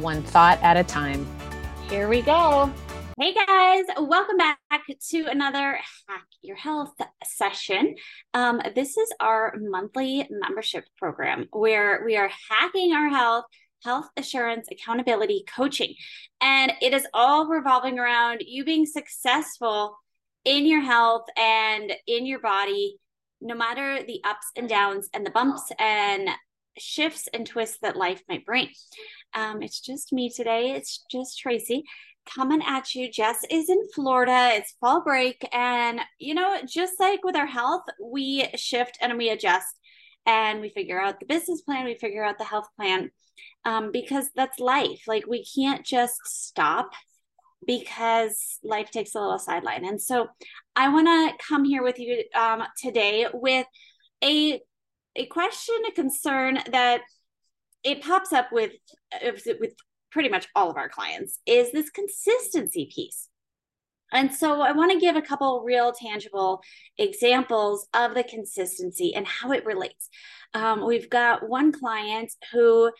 one thought at a time. Here we go. Hey guys, welcome back to another HAAC Your Health session. Um, this is our monthly membership program where we are hacking our health, health assurance, accountability, coaching. And it is all revolving around you being successful in your health and in your body, no matter the ups and downs and the bumps and shifts and twists that life might bring. Um, it's just me today. It's just Tracy coming at you. Jess is in Florida. It's fall break. And, you know, just like with our health, we shift and we adjust and we figure out the business plan, we figure out the health plan um, because that's life. Like we can't just stop because life takes a little sideline. And so I want to come here with you um, today with a a question, a concern that it pops up with with pretty much all of our clients is this consistency piece. And so I want to give a couple real tangible examples of the consistency and how it relates. Um, we've got one client who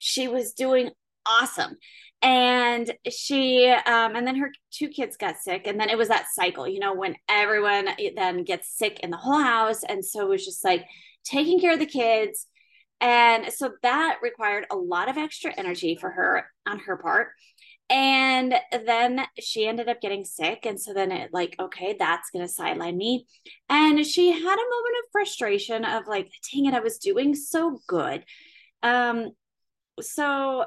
she was doing awesome and she um and then her two kids got sick and then it was that cycle you know when everyone then gets sick in the whole house and so it was just like taking care of the kids and so that required a lot of extra energy for her on her part. And then she ended up getting sick. And so then it like okay that's going to sideline me. And she had a moment of frustration of like dang it i was doing so good. Um so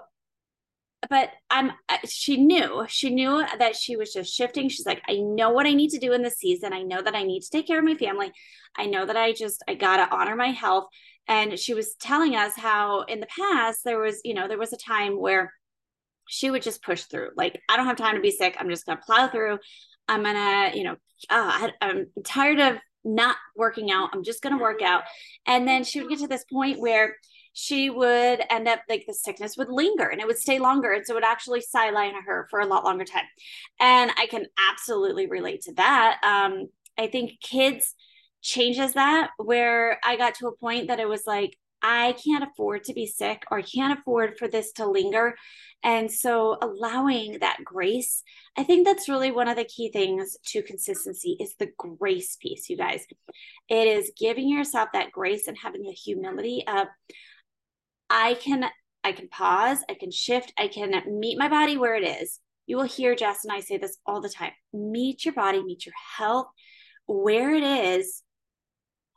but I'm she knew she knew that she was just shifting. She's like I know what I need to do in this season. I know that I need to take care of my family. I know that I just I got to honor my health. And she was telling us how in the past there was you know there was a time where she would just push through. Like I don't have time to be sick. I'm just to plow through. I'm to you know uh, I'm tired of not working out. I'm just to work out. And then she would get to this point where she would end up like the sickness would linger and it would stay longer. And so it would actually sideline her for a lot longer time. And I can absolutely relate to that. Um, I think kids changes that where I got to a point that it was like, I can't afford to be sick or I can't afford for this to linger. And so allowing that grace, I think that's really one of the key things to consistency is the grace piece, you guys. It is giving yourself that grace and having the humility of I can I can pause, I can shift, I can meet my body where it is. You will hear Jess and I say this all the time. Meet your body, meet your health where it is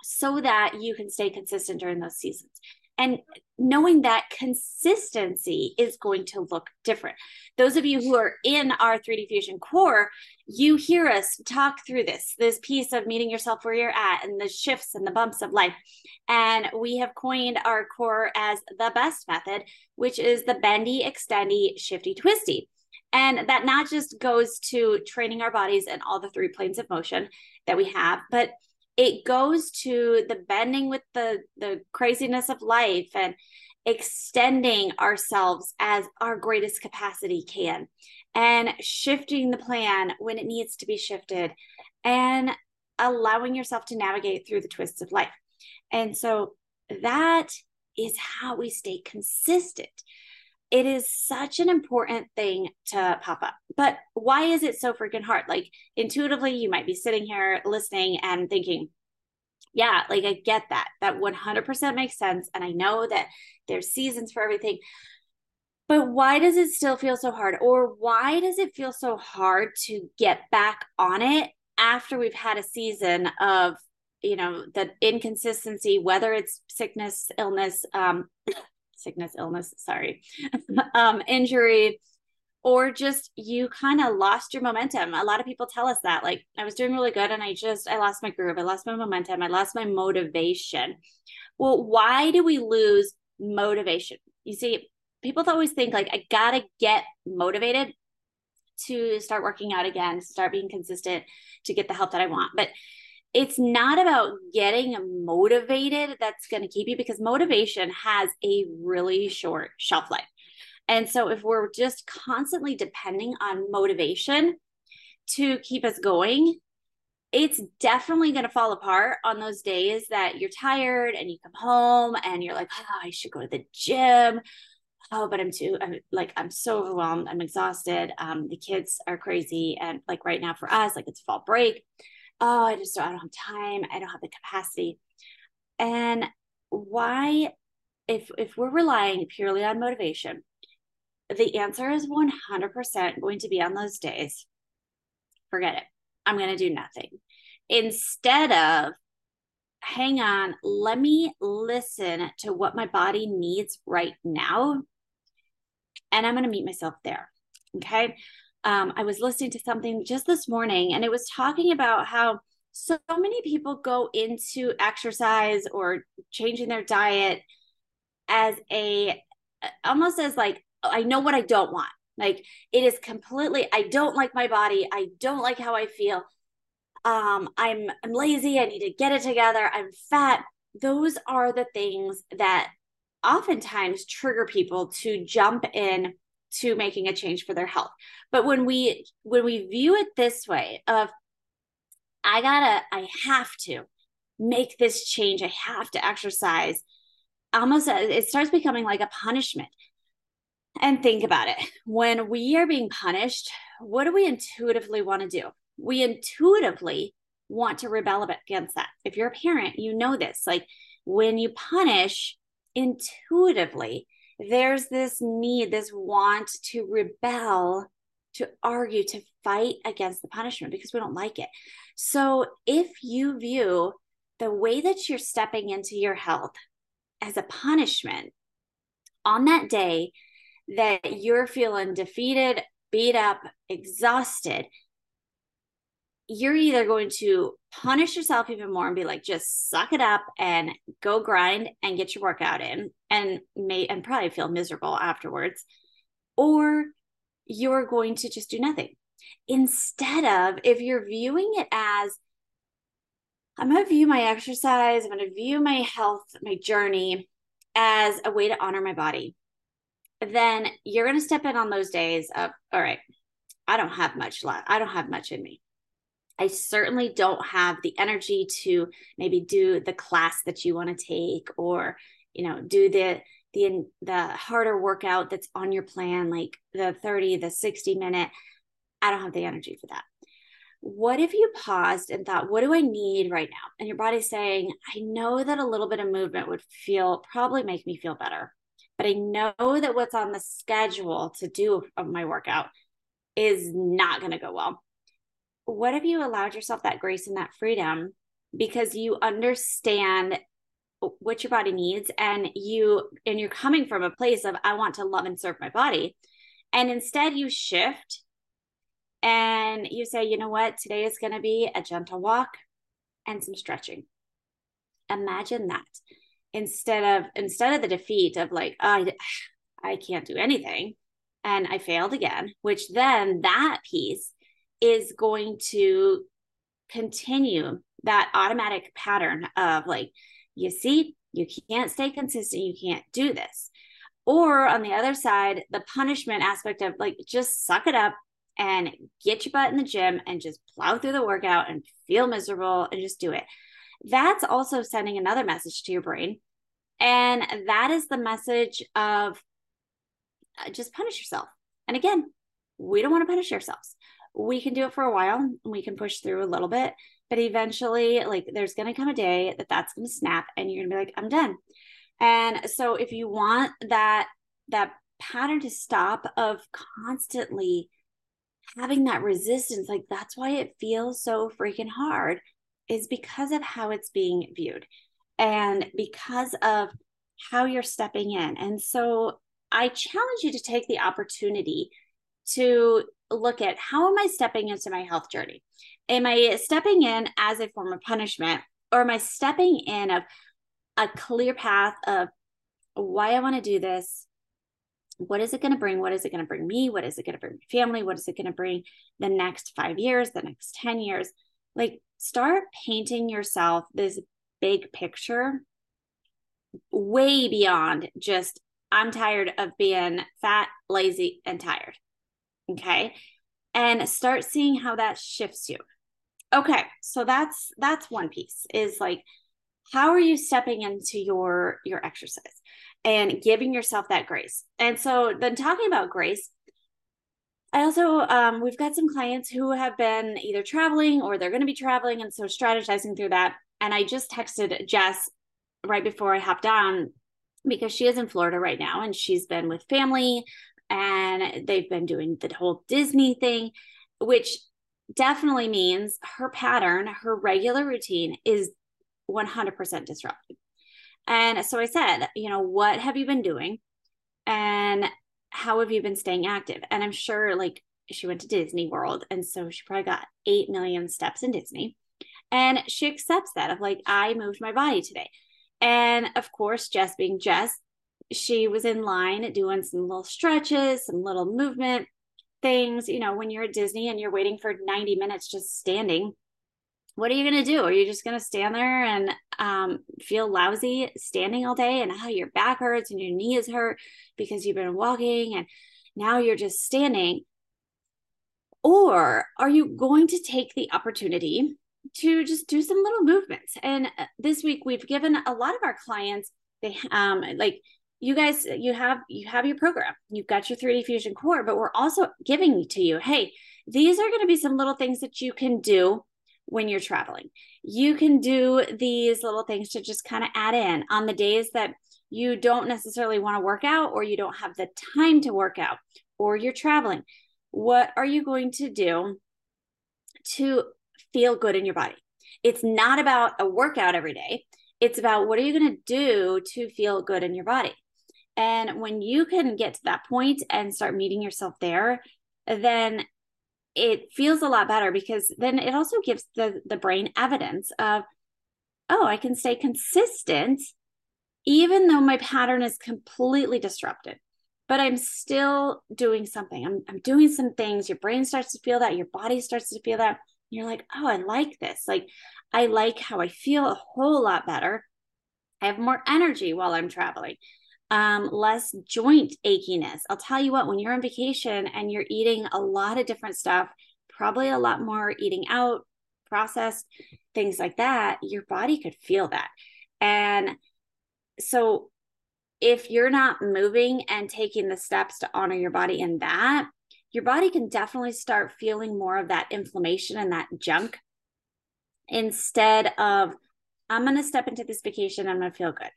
so that you can stay consistent during those seasons and knowing that consistency is going to look different. Those of you who are in our 3D Fusion core, you hear us talk through this, this piece of meeting yourself where you're at and the shifts and the bumps of life. And we have coined our core as the best method, which is the bendy, extendy, shifty, twisty. And that not just goes to training our bodies in all the three planes of motion that we have, but it goes to the bending with the the craziness of life and extending ourselves as our greatest capacity can and shifting the plan when it needs to be shifted and allowing yourself to navigate through the twists of life. And so that is how we stay consistent it is such an important thing to pop up. But why is it so freaking hard? Like intuitively, you might be sitting here listening and thinking, yeah, like I get that. That 100% makes sense. And I know that there's seasons for everything. But why does it still feel so hard? Or why does it feel so hard to get back on it after we've had a season of, you know, the inconsistency, whether it's sickness, illness, um, sickness, illness, sorry, um, injury, or just you kind of lost your momentum. A lot of people tell us that, like, I was doing really good and I just, I lost my groove, I lost my momentum, I lost my motivation. Well, why do we lose motivation? You see, people always think like I gotta get motivated to start working out again, start being consistent to get the help that I want. But it's not about getting motivated that's going to keep you because motivation has a really short shelf life. And so if we're just constantly depending on motivation to keep us going, it's definitely going to fall apart on those days that you're tired and you come home and you're like, oh, I should go to the gym. Oh, but I'm too, I'm like, I'm so overwhelmed. I'm exhausted. Um, the kids are crazy. And like right now for us, like it's fall break. Oh, I just, don't, I don't have time. I don't have the capacity. And why, if, if we're relying purely on motivation, the answer is 100% going to be on those days. Forget it. I'm going to do nothing. Instead of, hang on, let me listen to what my body needs right now. And I'm going to meet myself there. Okay. Um, I was listening to something just this morning and it was talking about how so many people go into exercise or changing their diet as a almost as like I know what I don't want. Like it is completely I don't like my body. I don't like how I feel. Um I'm I'm lazy. I need to get it together. I'm fat. Those are the things that oftentimes trigger people to jump in to making a change for their health. But when we when we view it this way of I got to I have to make this change. I have to exercise. Almost uh, it starts becoming like a punishment and think about it. When we are being punished, what do we intuitively want to do? We intuitively want to rebel against that. If you're a parent, you know this. Like when you punish intuitively, there's this need, this want to rebel, to argue, to fight against the punishment because we don't like it. So if you view the way that you're stepping into your health as a punishment on that day, that you're feeling defeated, beat up, exhausted, you're either going to punish yourself even more and be like, just suck it up and go grind and get your workout in and may and probably feel miserable afterwards, or you're going to just do nothing. Instead of if you're viewing it as I'm going to view my exercise, I'm going to view my health, my journey as a way to honor my body then you're going to step in on those days of, all right, I don't have much left. I don't have much in me. I certainly don't have the energy to maybe do the class that you want to take or, you know, do the, the, the harder workout that's on your plan, like the 30, the 60 minute. I don't have the energy for that. What if you paused and thought, what do I need right now? And your body's saying, I know that a little bit of movement would feel probably make me feel better but I know that what's on the schedule to do of my workout is not going to go well. What if you allowed yourself that grace and that freedom? Because you understand what your body needs and you and you're coming from a place of I want to love and serve my body. And instead you shift and you say, you know what, today is going to be a gentle walk and some stretching. Imagine that. Instead of instead of the defeat of like oh, I, I can't do anything and i failed again which then that piece is going to continue that automatic pattern of like you see you can't stay consistent you can't do this or on the other side the punishment aspect of like just suck it up and get your butt in the gym and just plow through the workout and feel miserable and just do it that's also sending another message to your brain. And that is the message of uh, just punish yourself. And again, we don't want to punish ourselves. We can do it for a while and we can push through a little bit, but eventually, like, there's going to come a day that that's going to snap and you're going to be like, I'm done. And so, if you want that, that pattern to stop of constantly having that resistance, like, that's why it feels so freaking hard is because of how it's being viewed and because of how you're stepping in. And so I challenge you to take the opportunity to look at how am I stepping into my health journey? Am I stepping in as a form of punishment or am I stepping in of a clear path of why I want to do this, what is it going to bring? What is it going to bring me? What is it going to bring my family? What is it going to bring the next five years, the next 10 years? Like, start painting yourself this big picture way beyond just, I'm tired of being fat, lazy, and tired. Okay. And start seeing how that shifts you. Okay. So that's, that's one piece is like, how are you stepping into your, your exercise? and giving yourself that grace. And so then talking about grace, I also um, we've got some clients who have been either traveling or they're going to be traveling, and so strategizing through that. And I just texted Jess right before I hopped on because she is in Florida right now, and she's been with family, and they've been doing the whole Disney thing, which definitely means her pattern, her regular routine is 100% disrupted. And so I said, you know, what have you been doing? And how have you been staying active? And I'm sure like she went to Disney World. And so she probably got 8 million steps in Disney. And she accepts that of like, I moved my body today. And of course, Jess being Jess, she was in line doing some little stretches, some little movement things. You know, when you're at Disney and you're waiting for 90 minutes just standing, what are you going to do? Are you just going to stand there and um, feel lousy standing all day and how your back hurts and your knee is hurt because you've been walking and now you're just standing? Or are you going to take the opportunity to just do some little movements? And uh, this week we've given a lot of our clients they um like you guys you have you have your program you've got your 3d fusion core but we're also giving to you hey these are going to be some little things that you can do when you're traveling. You can do these little things to just kind of add in on the days that you don't necessarily want to work out or you don't have the time to work out or you're traveling. What are you going to do to feel good in your body? It's not about a workout every day. It's about what are you going to do to feel good in your body? And when you can get to that point and start meeting yourself there, then it feels a lot better because then it also gives the the brain evidence of oh i can stay consistent even though my pattern is completely disrupted but i'm still doing something. I'm, I'm doing some things. Your brain starts to feel that. Your body starts to feel that. You're like oh i like this. Like i like how i feel a whole lot better. I have more energy while i'm traveling um, less joint achiness. I'll tell you what, when you're on vacation and you're eating a lot of different stuff, probably a lot more eating out, processed things like that, your body could feel that. And so if you're not moving and taking the steps to honor your body in that, your body can definitely start feeling more of that inflammation and that junk instead of, I'm going to step into this vacation, I'm going to feel good.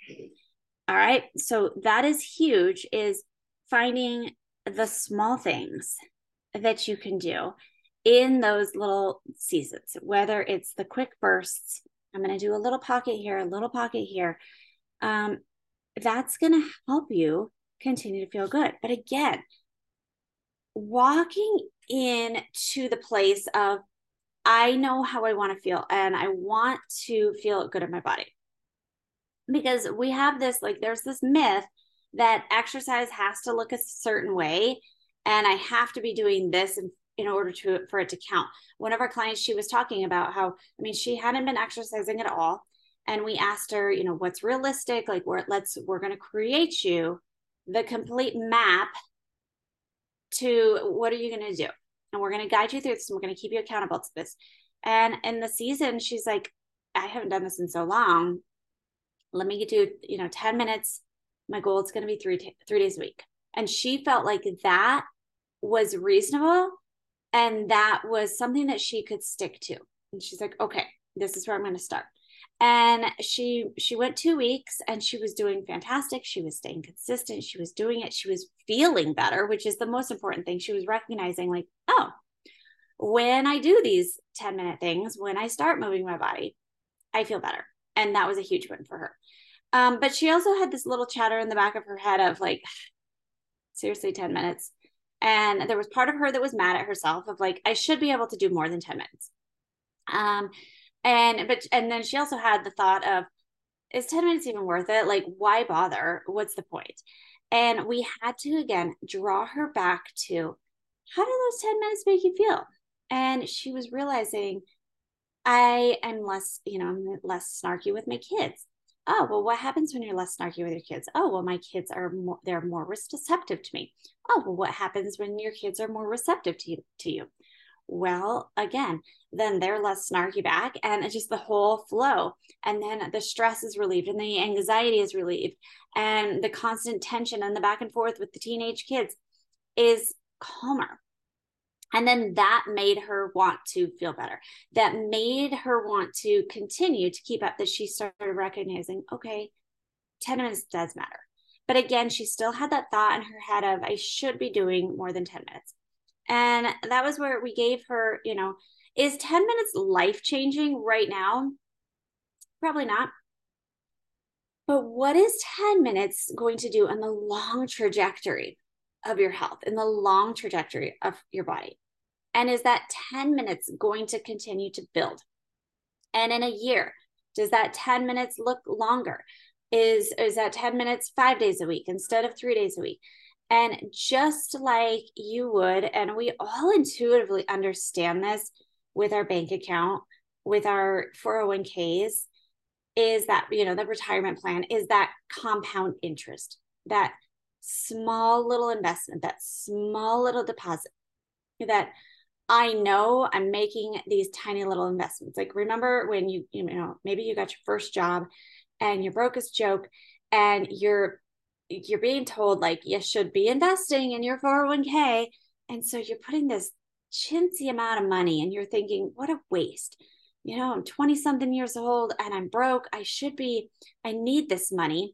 All right. So that is huge is finding the small things that you can do in those little seasons, whether it's the quick bursts, I'm going to do a little pocket here, a little pocket here. Um, that's going to help you continue to feel good. But again, walking in to the place of, I know how I want to feel and I want to feel good in my body because we have this like there's this myth that exercise has to look a certain way and i have to be doing this in, in order to for it to count. One of our clients she was talking about how i mean she hadn't been exercising at all and we asked her you know what's realistic? Like we're let's we're going to create you the complete map to what are you going to do? And we're going to guide you through this and we're going to keep you accountable to this. And in the season she's like i haven't done this in so long let me do you know 10 minutes. My goal is going to be three t- three days a week. And she felt like that was reasonable and that was something that she could stick to. And she's like okay this is where i'm going to start. And she she went two weeks and she was doing fantastic. She was staying consistent. She was doing it. She was feeling better which is the most important thing. She was recognizing like oh when i do these 10 minute things when i start moving my body i feel better. And that was a huge win for her um, but she also had this little chatter in the back of her head of like seriously 10 minutes and there was part of her that was mad at herself of like i should be able to do more than 10 minutes um and but and then she also had the thought of is 10 minutes even worth it like why bother what's the point? And we had to again draw her back to how do those 10 minutes make you feel? And she was realizing I am less, you know, I'm less snarky with my kids. Oh, well, what happens when you're less snarky with your kids? Oh, well, my kids are more, they're more receptive to me. Oh, well, what happens when your kids are more receptive to you? To you? Well, again, then they're less snarky back and it's just the whole flow. And then the stress is relieved and the anxiety is relieved and the constant tension and the back and forth with the teenage kids is calmer. And then that made her want to feel better. That made her want to continue to keep up that she started recognizing, okay, 10 minutes does matter. But again, she still had that thought in her head of, I should be doing more than 10 minutes. And that was where we gave her, you know, is 10 minutes life changing right now? Probably not. But what is 10 minutes going to do on the long trajectory of your health, in the long trajectory of your body? And is that 10 minutes going to continue to build? And in a year, does that 10 minutes look longer? Is, is that 10 minutes five days a week instead of three days a week? And just like you would, and we all intuitively understand this with our bank account, with our 401ks, is that, you know, the retirement plan is that compound interest, that small little investment, that small little deposit that I know I'm making these tiny little investments. Like remember when you, you know, maybe you got your first job and you broke as joke and you're you're being told like you should be investing in your 401k. And so you're putting this chintzy amount of money and you're thinking, what a waste. You know, I'm 20 something years old and I'm broke. I should be, I need this money.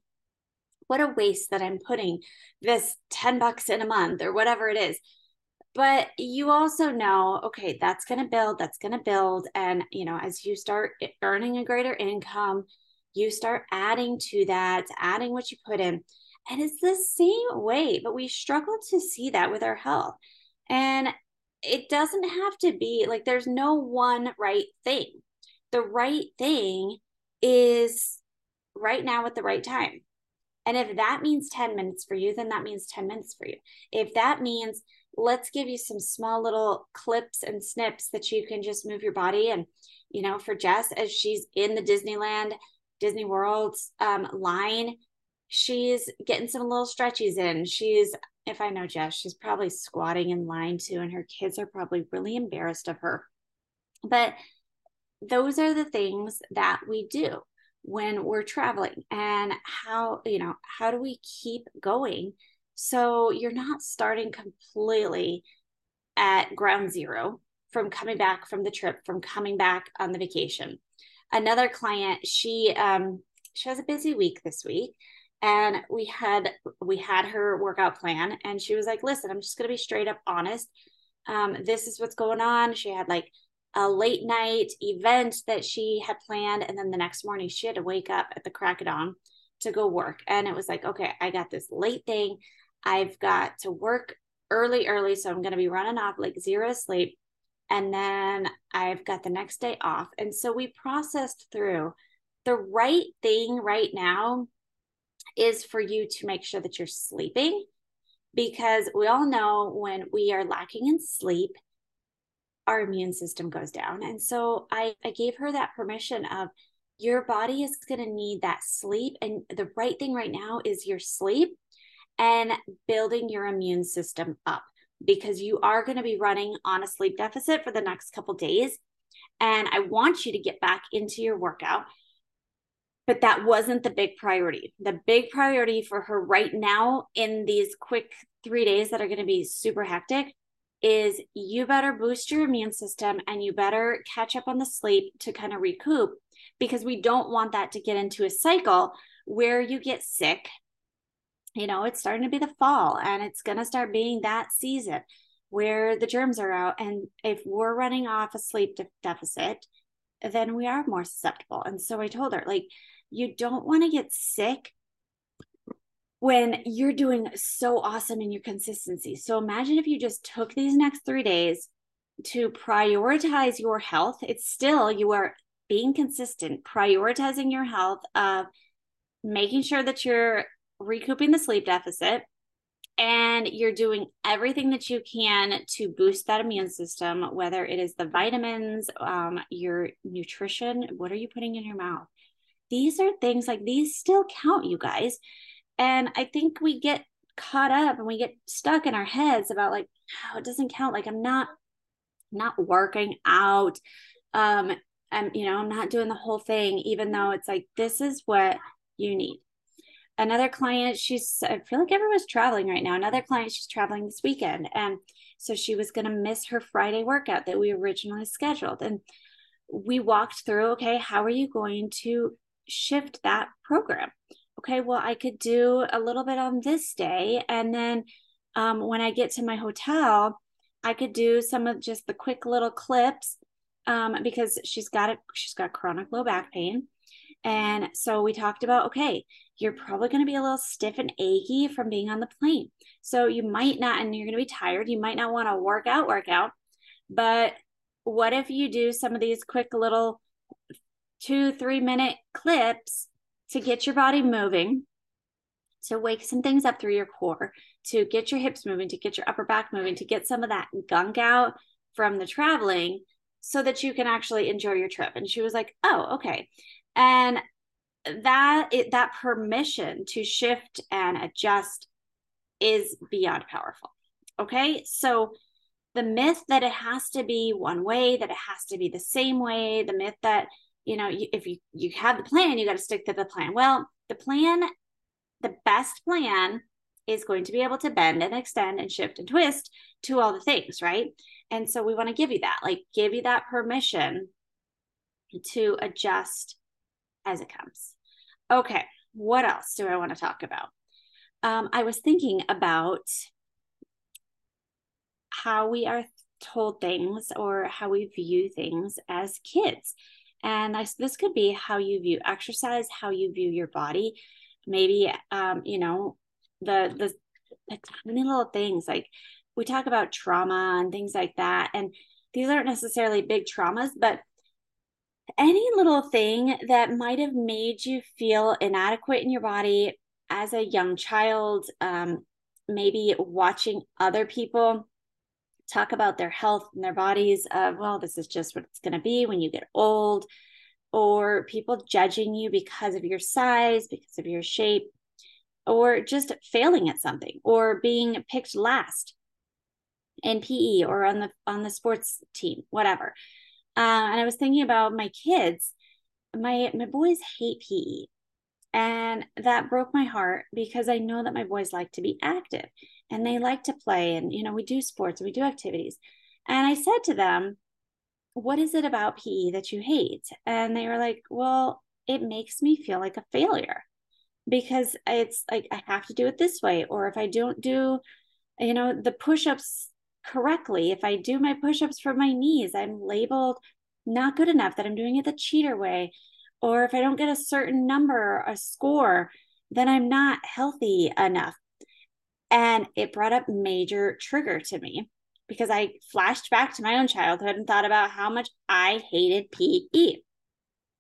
What a waste that I'm putting this 10 bucks in a month or whatever it is. But you also know, okay, that's going to build, that's going to build. And, you know, as you start earning a greater income, you start adding to that, adding what you put in and it's the same way, but we struggle to see that with our health. And it doesn't have to be like there's no one right thing. The right thing is right now at the right time. And if that means 10 minutes for you, then that means 10 minutes for you. If that means let's give you some small little clips and snips that you can just move your body and you know for jess as she's in the disneyland disney world's um, line she's getting some little stretchies in. She's, if I know Jess, she's probably squatting in line too, and her kids are probably really embarrassed of her. But those are the things that we do when we're traveling and how, you know, how do we keep going? So you're not starting completely at ground zero from coming back from the trip, from coming back on the vacation. Another client, she um she has a busy week this week and we had we had her workout plan and she was like listen i'm just going to be straight up honest. Um, this is what's going on. She had like a late night event that she had planned and then the next morning she had to wake up at the crack of dawn to go work. And it was like okay i got this late thing. I've got to work early early so i'm going to be running off like zero sleep. And then i've got the next day off. And so we processed through. The right thing right now is for you to make sure that you're sleeping because we all know when we are lacking in sleep our immune system goes down and so i, I gave her that permission of your body is going to need that sleep and the right thing right now is your sleep and building your immune system up because you are going to be running on a sleep deficit for the next couple days and i want you to get back into your workout but that wasn't the big priority. The big priority for her right now in these quick three days that are going to be super hectic is you better boost your immune system and you better catch up on the sleep to kind of recoup because we don't want that to get into a cycle where you get sick. You know, it's starting to be the fall and it's going to start being that season where the germs are out. And if we're running off a sleep de- deficit, then we are more susceptible. And so I told her, like, you don't want to get sick when you're doing so awesome in your consistency. So imagine if you just took these next three days to prioritize your health. It's still, you are being consistent, prioritizing your health of making sure that you're recouping the sleep deficit and you're doing everything that you can to boost that immune system, whether it is the vitamins, um, your nutrition, what are you putting in your mouth? These are things like these still count, you guys. And I think we get caught up and we get stuck in our heads about like, oh, it doesn't count. Like I'm not not working out. Um, I'm, you know, I'm not doing the whole thing, even though it's like this is what you need. Another client, she's I feel like everyone's traveling right now. Another client, she's traveling this weekend. And so she was gonna miss her Friday workout that we originally scheduled. And we walked through, okay, how are you going to shift that program? Okay, well, I could do a little bit on this day. And then um, when I get to my hotel, I could do some of just the quick little clips um, because she's got it, she's got chronic low back pain. And so we talked about, okay, you're probably going to be a little stiff and achy from being on the plane. So you might not, and you're going to be tired. You might not want to work out, work out. But what if you do some of these quick little two, three minute clips to get your body moving, to wake some things up through your core, to get your hips moving, to get your upper back moving, to get some of that gunk out from the traveling so that you can actually enjoy your trip. And she was like, "Oh, okay." And that it, that permission to shift and adjust is beyond powerful. Okay? So the myth that it has to be one way, that it has to be the same way, the myth that you know if you you have the plan you got to stick to the plan. Well the plan the best plan is going to be able to bend and extend and shift and twist to all the things right? And so we want to give you that like give you that permission to adjust as it comes. Okay what else do i want to talk about? Um, i was thinking about how we are told things or how we view things as kids and I, this could be how you view exercise, how you view your body. Maybe, um, you know, the, the, the tiny little things like we talk about trauma and things like that. And these aren't necessarily big traumas, but any little thing that might have made you feel inadequate in your body as a young child, um, maybe watching other people talk about their health and their bodies of well this is just what it's going to be when you get old or people judging you because of your size because of your shape or just failing at something or being picked last in PE or on the on the sports team whatever. Uh, and I was thinking about my kids. My my boys hate PE and that broke my heart because I know that my boys like to be active and they like to play. And, you know, we do sports, we do activities. And I said to them, What is it about PE that you hate? And they were like, Well, it makes me feel like a failure because it's like I have to do it this way. Or if I don't do, you know, the push ups correctly, if I do my push ups for my knees, I'm labeled not good enough, that I'm doing it the cheater way or if I don't get a certain number, a score, then I'm not healthy enough. And it brought up major trigger to me because I flashed back to my own childhood and thought about how much I hated PE.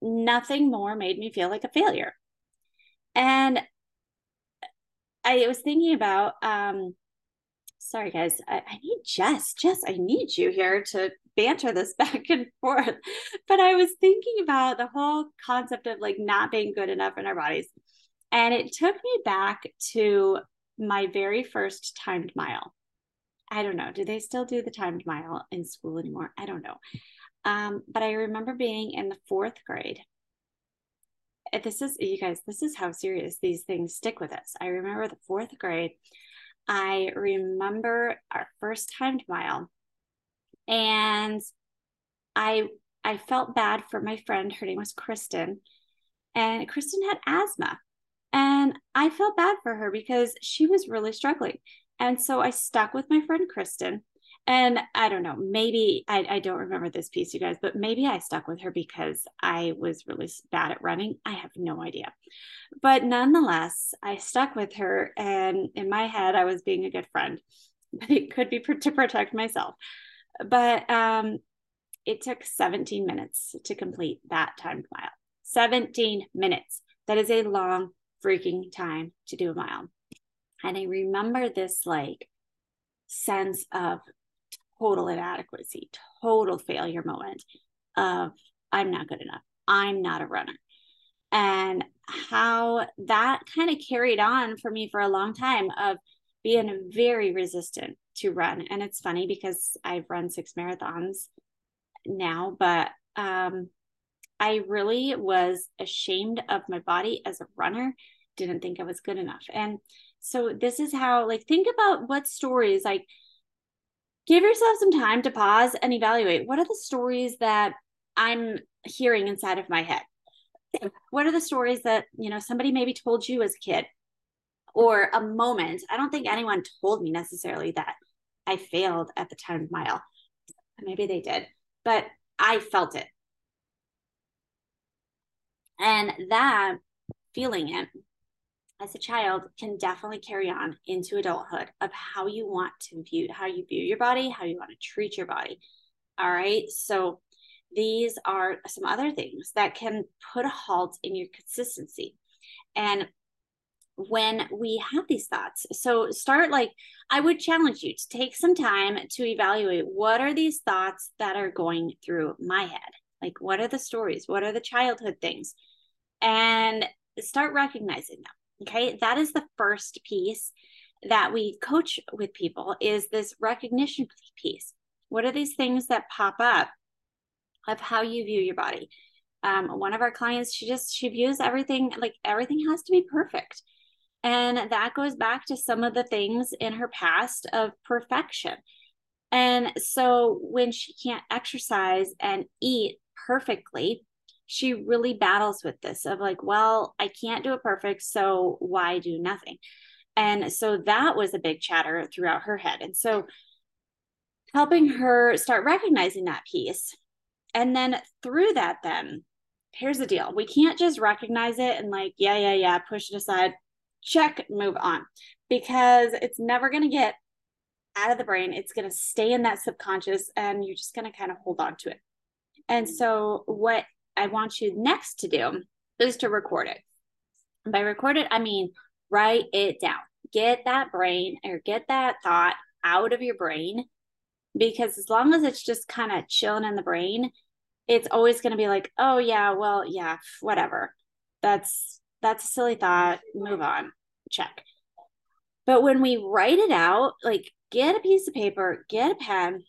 Nothing more made me feel like a failure. And I was thinking about um sorry guys, I, I need Jess. Jess, I need you here to banter this back and forth. But I was thinking about the whole concept of like not being good enough in our bodies. And it took me back to my very first timed mile. I don't know. Do they still do the timed mile in school anymore? I don't know. Um, but I remember being in the fourth grade. This is, you guys, this is how serious these things stick with us. I remember the fourth grade. I remember our first timed mile and I I felt bad for my friend. Her name was Kristen, and Kristen had asthma, and I felt bad for her because she was really struggling. And so I stuck with my friend Kristen. And I don't know, maybe I, I don't remember this piece, you guys, but maybe I stuck with her because I was really bad at running. I have no idea. But nonetheless, I stuck with her. And in my head, I was being a good friend, but it could be to protect myself but um, it took 17 minutes to complete that timed mile. 17 minutes. That is a long freaking time to do a mile. And I remember this like sense of total inadequacy, total failure moment of I'm not good enough. I'm not a runner. And how that kind of carried on for me for a long time of being very resistant to run. And it's funny because I've run six marathons now, but um, I really was ashamed of my body as a runner, didn't think I was good enough. And so this is how, like, think about what stories, like, give yourself some time to pause and evaluate what are the stories that I'm hearing inside of my head? What are the stories that, you know, somebody maybe told you as a kid or a moment? I don't think anyone told me necessarily that I failed at the 10 mile. Maybe they did, but I felt it. And that feeling it as a child can definitely carry on into adulthood of how you want to view how you view your body, how you want to treat your body. All right. So these are some other things that can put a halt in your consistency. And when we have these thoughts, so start like I would challenge you to take some time to evaluate what are these thoughts that are going through my head? Like, what are the stories? What are the childhood things? And start recognizing them. Okay. That is the first piece that we coach with people is this recognition piece. What are these things that pop up of how you view your body? Um, one of our clients, she just she views everything like everything has to be perfect. And that goes back to some of the things in her past of perfection. And so when she can't exercise and eat perfectly, she really battles with this of like, well, I can't do it perfect, so why do nothing? And so that was a big chatter throughout her head. And so helping her start recognizing that piece. And then through that, then here's the deal we can't just recognize it and like, yeah, yeah, yeah, push it aside, check, move on, because it's never going to get out of the brain. It's going to stay in that subconscious and you're just going to kind of hold on to it. And so, what I want you next to do is to record it. And by record it, I mean write it down. Get that brain or get that thought out of your brain because as long as it's just kind of chilling in the brain, it's always going to be like, "Oh yeah, well, yeah, whatever." That's that's a silly thought. Move on. Check. But when we write it out, like get a piece of paper, get a pen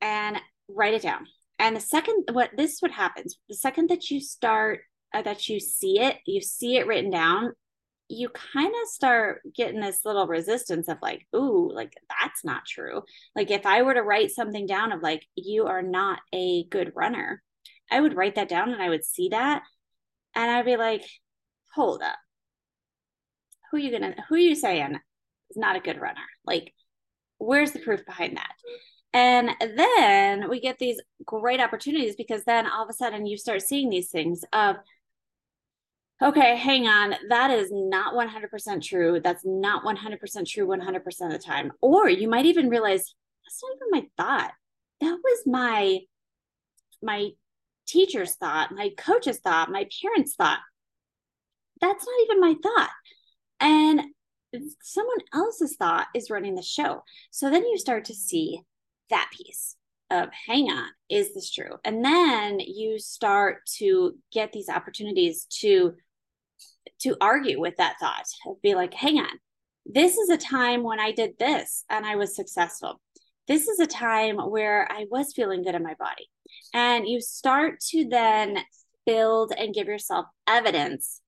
and write it down and the second what this is what happens. The second that you start uh, that you see it you see it written down you kind of start getting this little resistance of like ooh like that's not true. Like if i were to write something down of like you are not a good runner i would write that down and i would see that and i'd be like hold up. Who are you gonna who are you saying is not a good runner? Like where's the proof behind that and then we get these great opportunities because then all of a sudden you start seeing these things of, okay, hang on, that is not 100% true. That's not 100% true 100% of the time. Or you might even realize that's not even my thought. That was my my teacher's thought, my coach's thought, my parents' thought. That's not even my thought. And someone else's thought is running the show. So then you start to see that piece of hang on is this true? And then you start to get these opportunities to to argue with that thought be like hang on this is a time when i did this and i was successful. This is a time where i was feeling good in my body. And you start to then build and give yourself evidence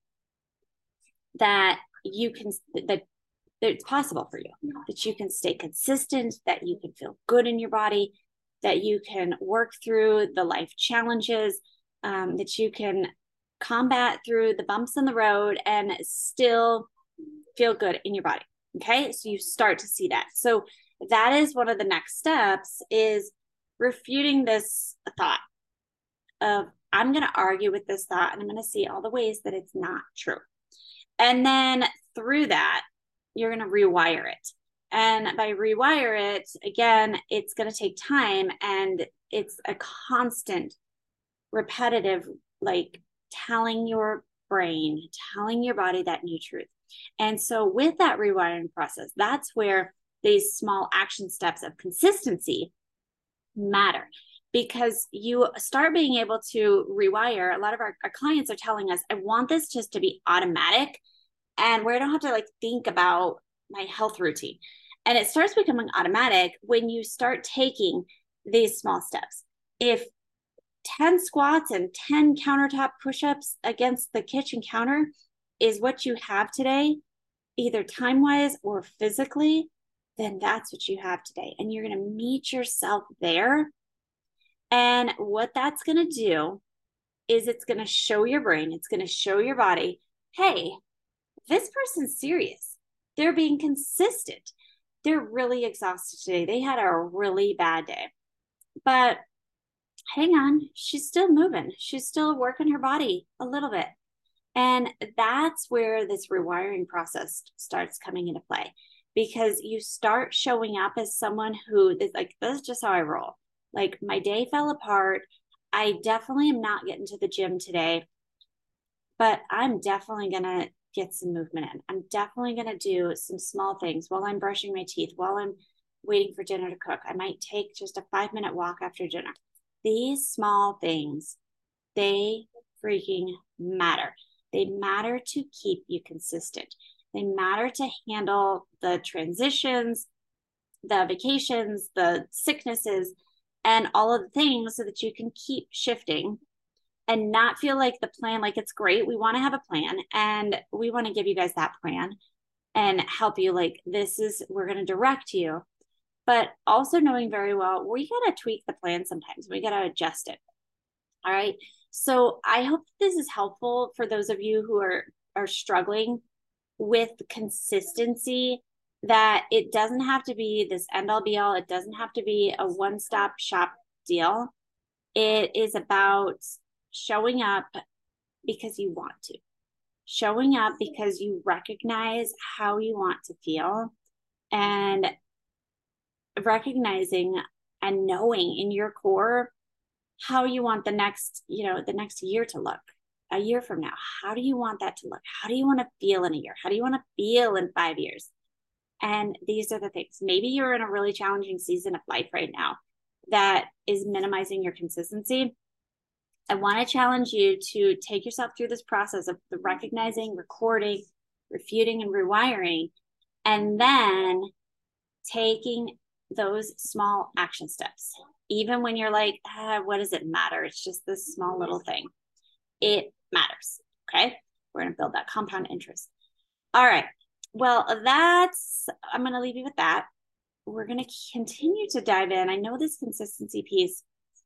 that you can that it's possible for you that you can stay consistent that you can feel good in your body that you can work through the life challenges um, that you can combat through the bumps in the road and still feel good in your body okay? So you start to see that. So that is one of the next steps is refuting this thought of i'm going to argue with this thought and i'm going to see all the ways that it's not true. And then through that you're going to rewire it. And by rewire it, again, it's going to take time and it's a constant, repetitive, like telling your brain, telling your body that new truth. And so, with that rewiring process, that's where these small action steps of consistency matter because you start being able to rewire. A lot of our, our clients are telling us, I want this just to be automatic and where I don't have to like think about my health routine. And it starts becoming automatic when you start taking these small steps. If 10 squats and 10 countertop push ups against the kitchen counter is what you have today, either time wise or physically, then that's what you have today. And you're going to meet yourself there. And what that's going to do is it's going to show your brain, it's going to show your body, hey, this person's serious. They're being consistent. They're really exhausted today. They had a really bad day. But hang on, she's still moving. She's still working her body a little bit. And that's where this rewiring process starts coming into play because you start showing up as someone who is like, this is just how I roll. Like, my day fell apart. I definitely am not getting to the gym today, but I'm definitely going to get some movement in. I'm definitely going to do some small things while I'm brushing my teeth, while I'm waiting for dinner to cook. I might take just a five minute walk after dinner. These small things, they freaking matter. They matter to keep you consistent. They matter to handle the transitions, the vacations, the sicknesses, and all of the things so that you can keep shifting and not feel like the plan, like it's great. We want to have a plan and we want to give you guys that plan and help you. Like, this is, we're going to direct you, but also knowing very well, we got to tweak the plan sometimes, we got to adjust it. All right. So I hope this is helpful for those of you who are are struggling with consistency that it doesn't have to be this end all be all. It doesn't have to be a one stop shop deal. It is about showing up because you want to, showing up because you recognize how you want to feel and recognizing and knowing in your core how you want the next, you know, the next year to look a year from now. How do you want that to look? How do you want to feel in a year? How do you want to feel in five years? And these are the things. Maybe you're in a really challenging season of life right now that is minimizing your consistency. I want to challenge you to take yourself through this process of the recognizing, recording, refuting, and rewiring, and then taking those small action steps even when you're like, ah, what does it matter? It's just this small little thing. It matters. Okay. We're going to build that compound interest. All right. Well, that's, I'm going to leave you with that. We're going to continue to dive in. I know this consistency piece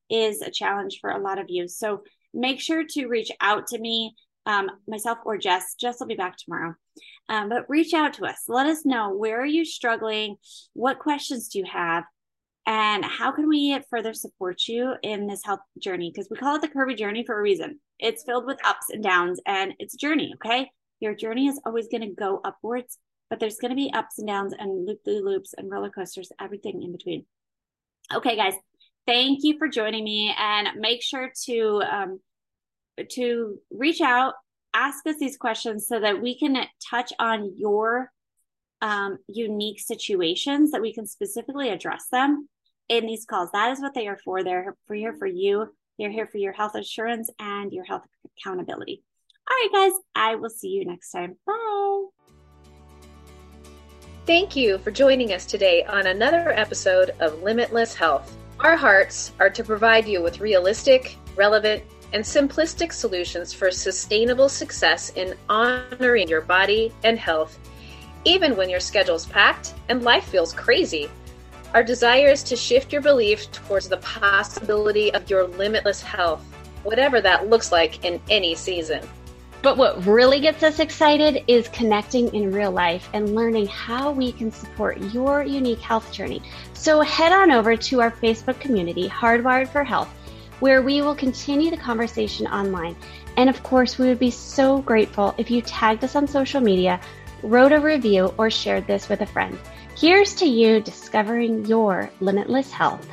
is a challenge for a lot of you. So make sure to reach out to me, um, myself or Jess. Jess will be back tomorrow. Um, but reach out to us. Let us know where are you struggling? What questions do you have? and how can we further support you in this health journey because we call it the curvy journey for a reason it's filled with ups and downs and it's a journey okay your journey is always going to go upwards but there's going to be ups and downs and loop the loops and roller coasters everything in between okay guys thank you for joining me and make sure to um, to reach out ask us these questions so that we can touch on your um, unique situations that we can specifically address them in these calls. That is what they are for. They're for here for you. They're here for your health assurance and your health accountability. All right, guys, I will see you next time. Bye. Thank you for joining us today on another episode of Limitless Health. Our hearts are to provide you with realistic, relevant, and simplistic solutions for sustainable success in honoring your body and health, even when your schedule's packed and life feels crazy. Our desire is to shift your belief towards the possibility of your limitless health, whatever that looks like in any season. But what really gets us excited is connecting in real life and learning how we can support your unique health journey. So head on over to our Facebook community, Hardwired for Health, where we will continue the conversation online. And of course, we would be so grateful if you tagged us on social media, wrote a review, or shared this with a friend. Here's to you discovering your limitless health.